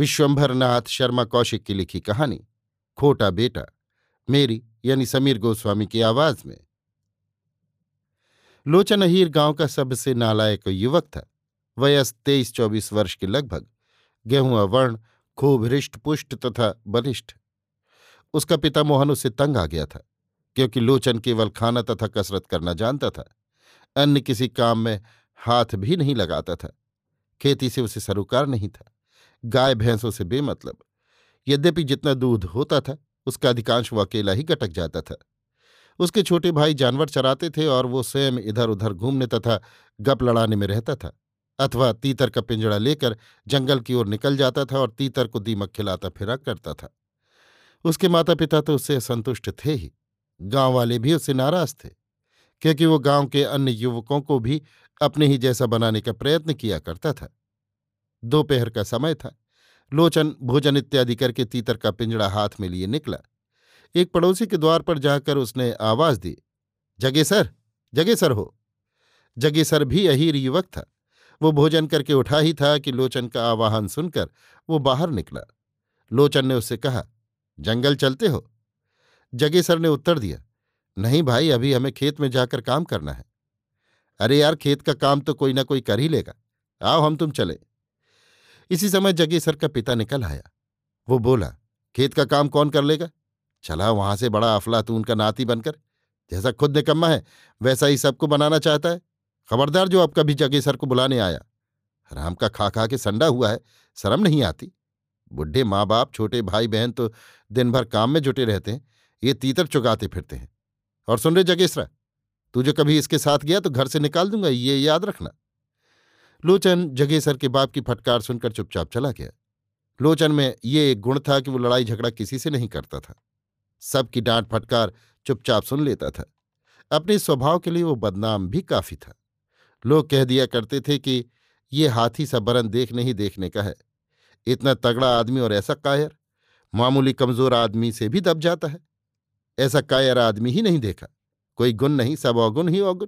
विश्वंभर नाथ शर्मा कौशिक की लिखी कहानी, खोटा बेटा, मेरी यानी समीर गोस्वामी की आवाज़ में। लोचन अहीर गाँव का सबसे नालायक युवक था। वयस तेईस चौबीस वर्ष के लगभग गेहूँ वर्ण, खूब हृष्ट पुष्ट तथा बलिष्ठ। उसका पिता मोहन उसे तंग आ गया था, क्योंकि लोचन केवल खाना तथा कसरत करना जानता था, अन्य किसी काम में हाथ भी नहीं लगाता था, खेती से उसे सरोकार नहीं था। गाय भैंसों से बेमतलब। यद्यपि जितना दूध होता था, उसका अधिकांश वो अकेला ही गटक जाता था। उसके छोटे भाई जानवर चराते थे और वो स्वयं इधर उधर घूमने तथा गप लड़ाने में रहता था, अथवा तीतर का पिंजड़ा लेकर जंगल की ओर निकल जाता था और तीतर को दीमक खिलाता फिरा करता था। उसके माता पिता तो उससे असंतुष्ट थे ही। गाँव वाले भी उससे नाराज़ थे, क्योंकि वो गाँव के अन्य युवकों को भी अपने ही जैसा बनाने का प्रयत्न किया करता था। दोपहर का समय था। लोचन भोजन इत्यादि करके तीतर का पिंजड़ा हाथ में लिए निकला। एक पड़ोसी के द्वार पर जाकर उसने आवाज़ दी जगे सर जगे सर हो। जगे सर भी अहीर युवक था। वो भोजन करके उठा ही था कि लोचन का आवाहन सुनकर वो बाहर निकला। लोचन ने उससे कहा, जंगल चलते हो? जगे सर ने उत्तर दिया, नहीं भाई, अभी हमें खेत में जाकर काम करना है। अरे यार, खेत का काम तो कोई ना कोई कर ही लेगा। आओ, हम तुम चले। इसी समय जगेसर का पिता निकल आया। वो बोला, खेत का काम कौन कर लेगा? चला वहाँ से बड़ा अफलातून का नाती बनकर। जैसा खुद निकम्मा है, वैसा ही सबको बनाना चाहता है। खबरदार जो अब कभी जगेसर को बुलाने आया। राम का खा खा के संडा हुआ है, शर्म नहीं आती। बुढ़े माँ बाप छोटे भाई बहन तो दिन भर काम में जुटे रहते हैं, ये तीतर चुगाते फिरते हैं। और सुन रहे जगेसरा, तू जो कभी इसके साथ गया तो घर से निकाल दूँगा, ये याद रखना। लोचन जगेसर के बाप की फटकार सुनकर चुपचाप चला गया। लोचन में ये एक गुण था कि वो लड़ाई झगड़ा किसी से नहीं करता था। सबकी डांट फटकार चुपचाप सुन लेता था। अपने स्वभाव के लिए वो बदनाम भी काफ़ी था। लोग कह दिया करते थे कि ये हाथी सा बरन देखने ही देखने का है। इतना तगड़ा आदमी और ऐसा कायर, मामूली कमज़ोर आदमी से भी दब जाता है। ऐसा कायर आदमी ही नहीं देखा। कोई गुण नहीं, सब अवगुण ही अवगुण।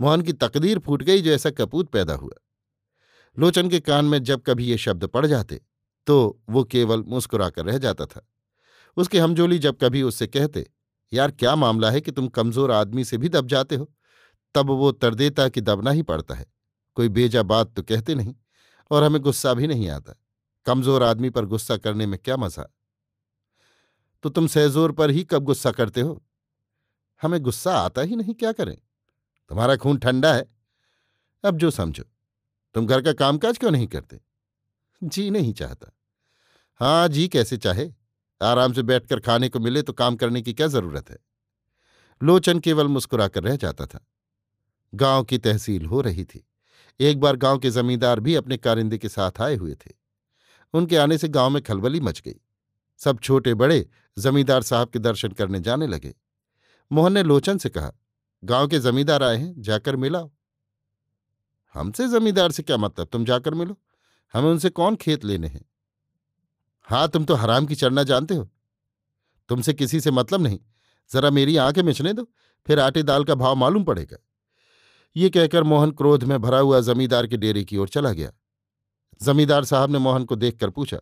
मोहन की तकदीर फूट गई जो ऐसा कपूत पैदा हुआ। लोचन के कान में जब कभी ये शब्द पड़ जाते तो वो केवल मुस्कुराकर रह जाता था। उसके हमजोली जब कभी उससे कहते, यार, क्या मामला है कि तुम कमज़ोर आदमी से भी दब जाते हो? तब वो उत्तर देता कि दबना ही पड़ता है। कोई बेजा बात तो कहते नहीं, और हमें गुस्सा भी नहीं आता। कमज़ोर आदमी पर गुस्सा करने में क्या मज़ा? तो तुम सहजोर पर ही कब गुस्सा करते हो? हमें गुस्सा आता ही नहीं, क्या करें? तुम्हारा खून ठंडा है। अब जो समझो, तुम घर का कामकाज क्यों नहीं करते? जी नहीं चाहता। हाँ जी कैसे चाहे। आराम से बैठकर खाने को मिले तो काम करने की क्या ज़रूरत है? लोचन केवल मुस्कुराकर रह जाता था। गाँव की तहसील हो रही थी। एक बार गाँव के जमींदार भी अपने कारिंदे के साथ आए हुए थे। उनके आने से गाँव में खलबली मच गई। सब छोटे बड़े जमींदार साहब के दर्शन करने जाने लगे। मोहन ने लोचन से कहा गाँव के जमींदार आए हैं, जाकर मिलाओ। हमसे जमींदार से क्या मतलब? तुम जाकर मिलो। हमें उनसे कौन खेत लेने हैं? हाँ तुम तो हराम की चढ़ना जानते हो। तुमसे किसी से मतलब नहीं। जरा मेरी आँखें मिचने दो, फिर आटे दाल का भाव मालूम पड़ेगा। ये कहकर मोहन क्रोध में भरा हुआ जमींदार के डेरे की ओर चला गया। जमींदार साहब ने मोहन को देखकर पूछा,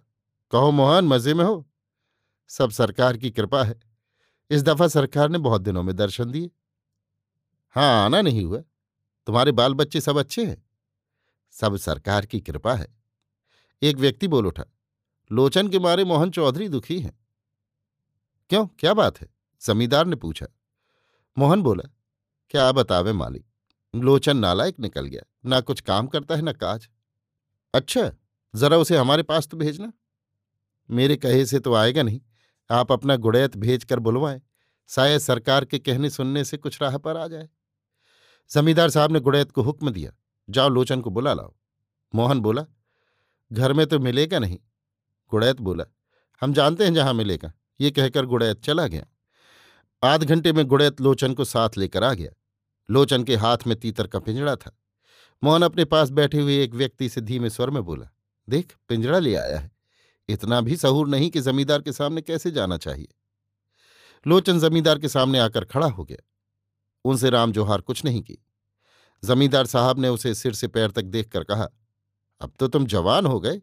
कहो मोहन, मज़े में हो? सब सरकार की कृपा है। इस दफ़ा सरकार ने बहुत दिनों में दर्शन दिए। हाँ आना नहीं हुआ। तुम्हारे बाल बच्चे सब अच्छे हैं? सब सरकार की कृपा है। एक व्यक्ति बोल उठा, लोचन के मारे मोहन चौधरी दुखी हैं। क्यों? क्या बात है? जमींदार ने पूछा। मोहन बोला, क्या बतावे मालिक, लोचन नालायक निकल गया। ना कुछ काम करता है, ना काज। अच्छा जरा उसे हमारे पास तो भेजना। मेरे कहे से तो आएगा नहीं। आप अपना गुड़ैत भेजकर बुलवाएँ। शायद सरकार के कहने सुनने से कुछ राह पर आ जाए। जमींदार साहब ने गुड़ैत को हुक्म दिया, जाओ लोचन को बुला लाओ। मोहन बोला, घर में तो मिलेगा नहीं? गुड़ैत बोला, हम जानते हैं जहाँ मिलेगा ये कहकर गुड़ैत चला गया। आध घंटे में गुड़ैत लोचन को साथ लेकर आ गया। लोचन के हाथ में तीतर का पिंजड़ा था। मोहन अपने पास बैठे हुए एक व्यक्ति से धीमे स्वर में बोला, देख, पिंजड़ा ले आया है। इतना भी सहूर नहीं कि जमींदार के सामने कैसे जाना चाहिए? लोचन जमींदार के सामने आकर खड़ा हो गया। उनसे राम जोहार कुछ नहीं की जमींदार साहब ने उसे सिर से पैर तक देखकर कहा, अब तो तुम जवान हो गए।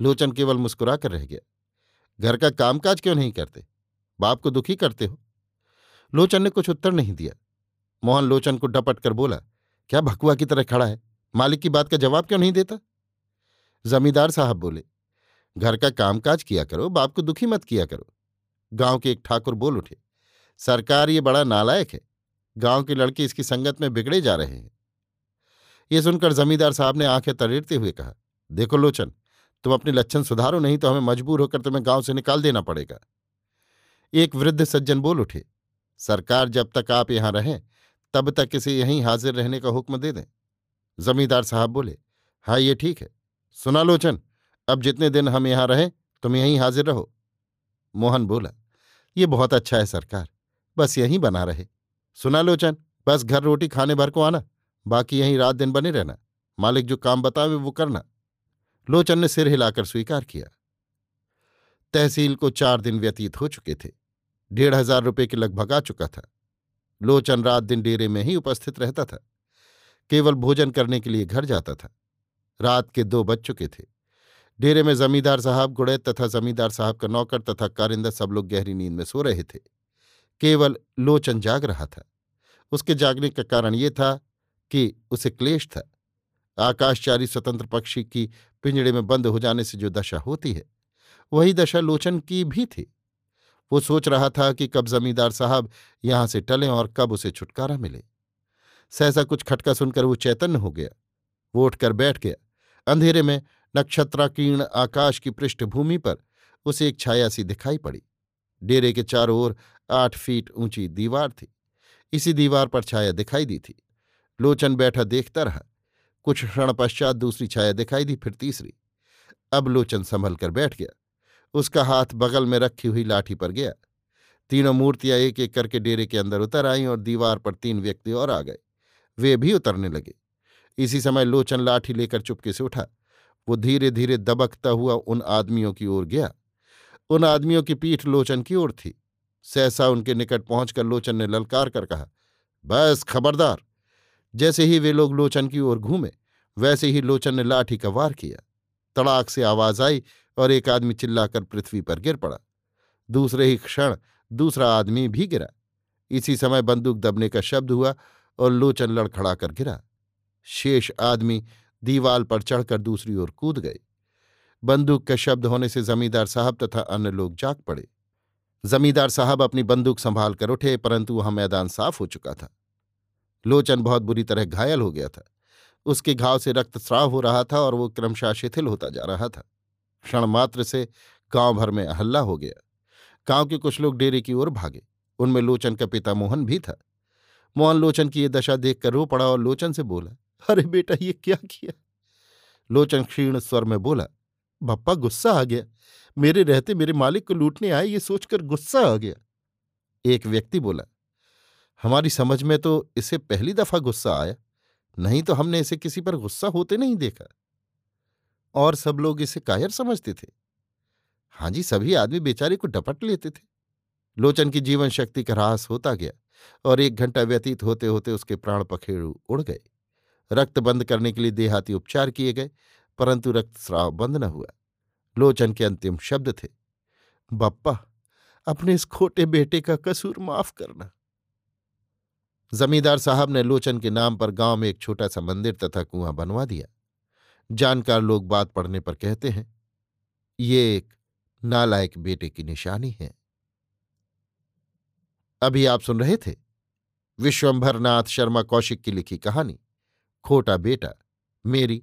लोचन केवल मुस्कुरा कर रह गया। घर का कामकाज क्यों नहीं करते? बाप को दुखी करते हो? लोचन ने कुछ उत्तर नहीं दिया। मोहन लोचन को डपट कर बोला, क्या भकुआ की तरह खड़ा है? मालिक की बात का जवाब क्यों नहीं देता? जमींदार साहब बोले, घर का कामकाज किया करो, बाप को दुखी मत किया करो। गाँव के एक ठाकुर बोल उठे, सरकार ये बड़ा नालायक है। गाँव के लड़के इसकी संगत में बिगड़े जा रहे हैं। ये सुनकर जमींदार साहब ने आँखें तरेरते हुए कहा, देखो लोचन, तुम अपने लक्षण सुधारो नहीं तो हमें मजबूर होकर तुम्हें गाँव से निकाल देना पड़ेगा। एक वृद्ध सज्जन बोल उठे, सरकार जब तक आप यहाँ रहें, तब तक इसे यहीं हाजिर रहने का हुक्म दे दें। जमींदार साहब बोले हाँ ये ठीक है। सुना लोचन, अब जितने दिन हम यहाँ रहें, तुम यहीं हाजिर रहो। मोहन बोला, ये बहुत अच्छा है सरकार, बस यहीं बना रहे। सुना लोचन बस घर रोटी खाने भर को आना, बाकी यहीं रात दिन बने रहना। मालिक जो काम बतावे वो करना। लोचन ने सिर हिलाकर स्वीकार किया। तहसील को चार दिन व्यतीत हो चुके थे। डेढ़ हज़ार रुपये के लगभग आ चुका था। लोचन रात दिन डेरे में ही उपस्थित रहता था। केवल भोजन करने के लिए घर जाता था। रात के दो बज चुके थे। डेरे में जमींदार साहब गुड़ैत तथा जमींदार साहब का नौकर तथा कारिंदा सब लोग गहरी नींद में सो रहे थे। केवल लोचन जाग रहा था। उसके जागने का कारण ये था कि उसे क्लेश था। आकाशचारी स्वतंत्र पक्षी की पिंजड़े में बंद हो जाने से जो दशा होती है, वही दशा लोचन की भी थी। वो सोच रहा था कि कब जमींदार साहब यहाँ से टलें और कब उसे छुटकारा मिले। सहसा कुछ खटका सुनकर वो चैतन्य हो गया। वो उठकर बैठ गया। अंधेरे में नक्षत्राकीर्ण आकाश की पृष्ठभूमि पर उसे एक छाया सी दिखाई पड़ी। डेरे के चारों ओर आठ फीट ऊँची दीवार थी। इसी दीवार पर छाया दिखाई दी थी। लोचन बैठा देखता रहा। कुछ क्षण पश्चात दूसरी छाया दिखाई दी, फिर तीसरी। अब लोचन संभल कर बैठ गया। उसका हाथ बगल में रखी हुई लाठी पर गया। तीनों मूर्तियाँ एक एक करके डेरे के अंदर उतर आईं और दीवार पर तीन व्यक्ति और आ गए। वे भी उतरने लगे। इसी समय लोचन लाठी लेकर चुपके से उठा। वो धीरे धीरे दबकता हुआ उन आदमियों की ओर गया। उन आदमियों की पीठ लोचन की ओर थी। सहसा उनके निकट पहुंचकर लोचन ने ललकार कर कहा, बस, खबरदार। जैसे ही वे लोग लोचन की ओर घूमे, वैसे ही लोचन ने लाठी का वार किया। तड़ाक से आवाज़ आई और एक आदमी चिल्लाकर पृथ्वी पर गिर पड़ा। दूसरे ही क्षण दूसरा आदमी भी गिरा। इसी समय बंदूक दबने का शब्द हुआ और लोचन लड़खड़ाकर गिरा। शेष आदमी दीवाल पर चढ़कर दूसरी ओर कूद गए। बंदूक का शब्द होने से जमींदार साहब तथा अन्य लोग जाग पड़े। जमींदार साहब अपनी बंदूक संभाल कर उठे, परंतु वहाँ मैदान साफ़ हो चुका था। लोचन बहुत बुरी तरह घायल हो गया था। उसके घाव से रक्त रक्तस्राव हो रहा था और वो क्रमशः शिथिल होता जा रहा था। क्षण मात्र से गाँव भर में हल्ला हो गया। गाँव के कुछ लोग डेरे की ओर भागे। उनमें लोचन का पिता मोहन भी था। मोहन लोचन की ये दशा देखकर रो पड़ा और लोचन से बोला, अरे बेटा, ये क्या किया? लोचन क्षीण स्वर में बोला भप्पा गुस्सा आ गया। मेरे रहते मेरे मालिक को लूटने आए, ये सोचकर गुस्सा आ गया। एक व्यक्ति बोला, हमारी समझ में तो इसे पहली दफ़ा गुस्सा आया, नहीं तो हमने इसे किसी पर गुस्सा होते नहीं देखा। और सब लोग इसे कायर समझते थे। हाँ जी, सभी आदमी बेचारे को डपट लेते थे। लोचन की जीवन शक्ति का ह्रास होता गया और एक घंटा व्यतीत होते होते उसके प्राण पखेड़ू उड़ गए। रक्त बंद करने के लिए देहाती उपचार किए गए परंतु रक्तस्राव बंद न हुआ। लोचन के अंतिम शब्द थे, बप्पा, अपने इस खोटे बेटे का कसूर माफ़ करना। जमींदार साहब ने लोचन के नाम पर गाँव में एक छोटा सा मंदिर तथा कुआँ बनवा दिया। जानकार लोग बात पढ़ने पर कहते हैं, ये एक नालायक बेटे की निशानी है। अभी आप सुन रहे थे विश्वंभर नाथ शर्मा कौशिक की लिखी कहानी, खोटा बेटा, मेरी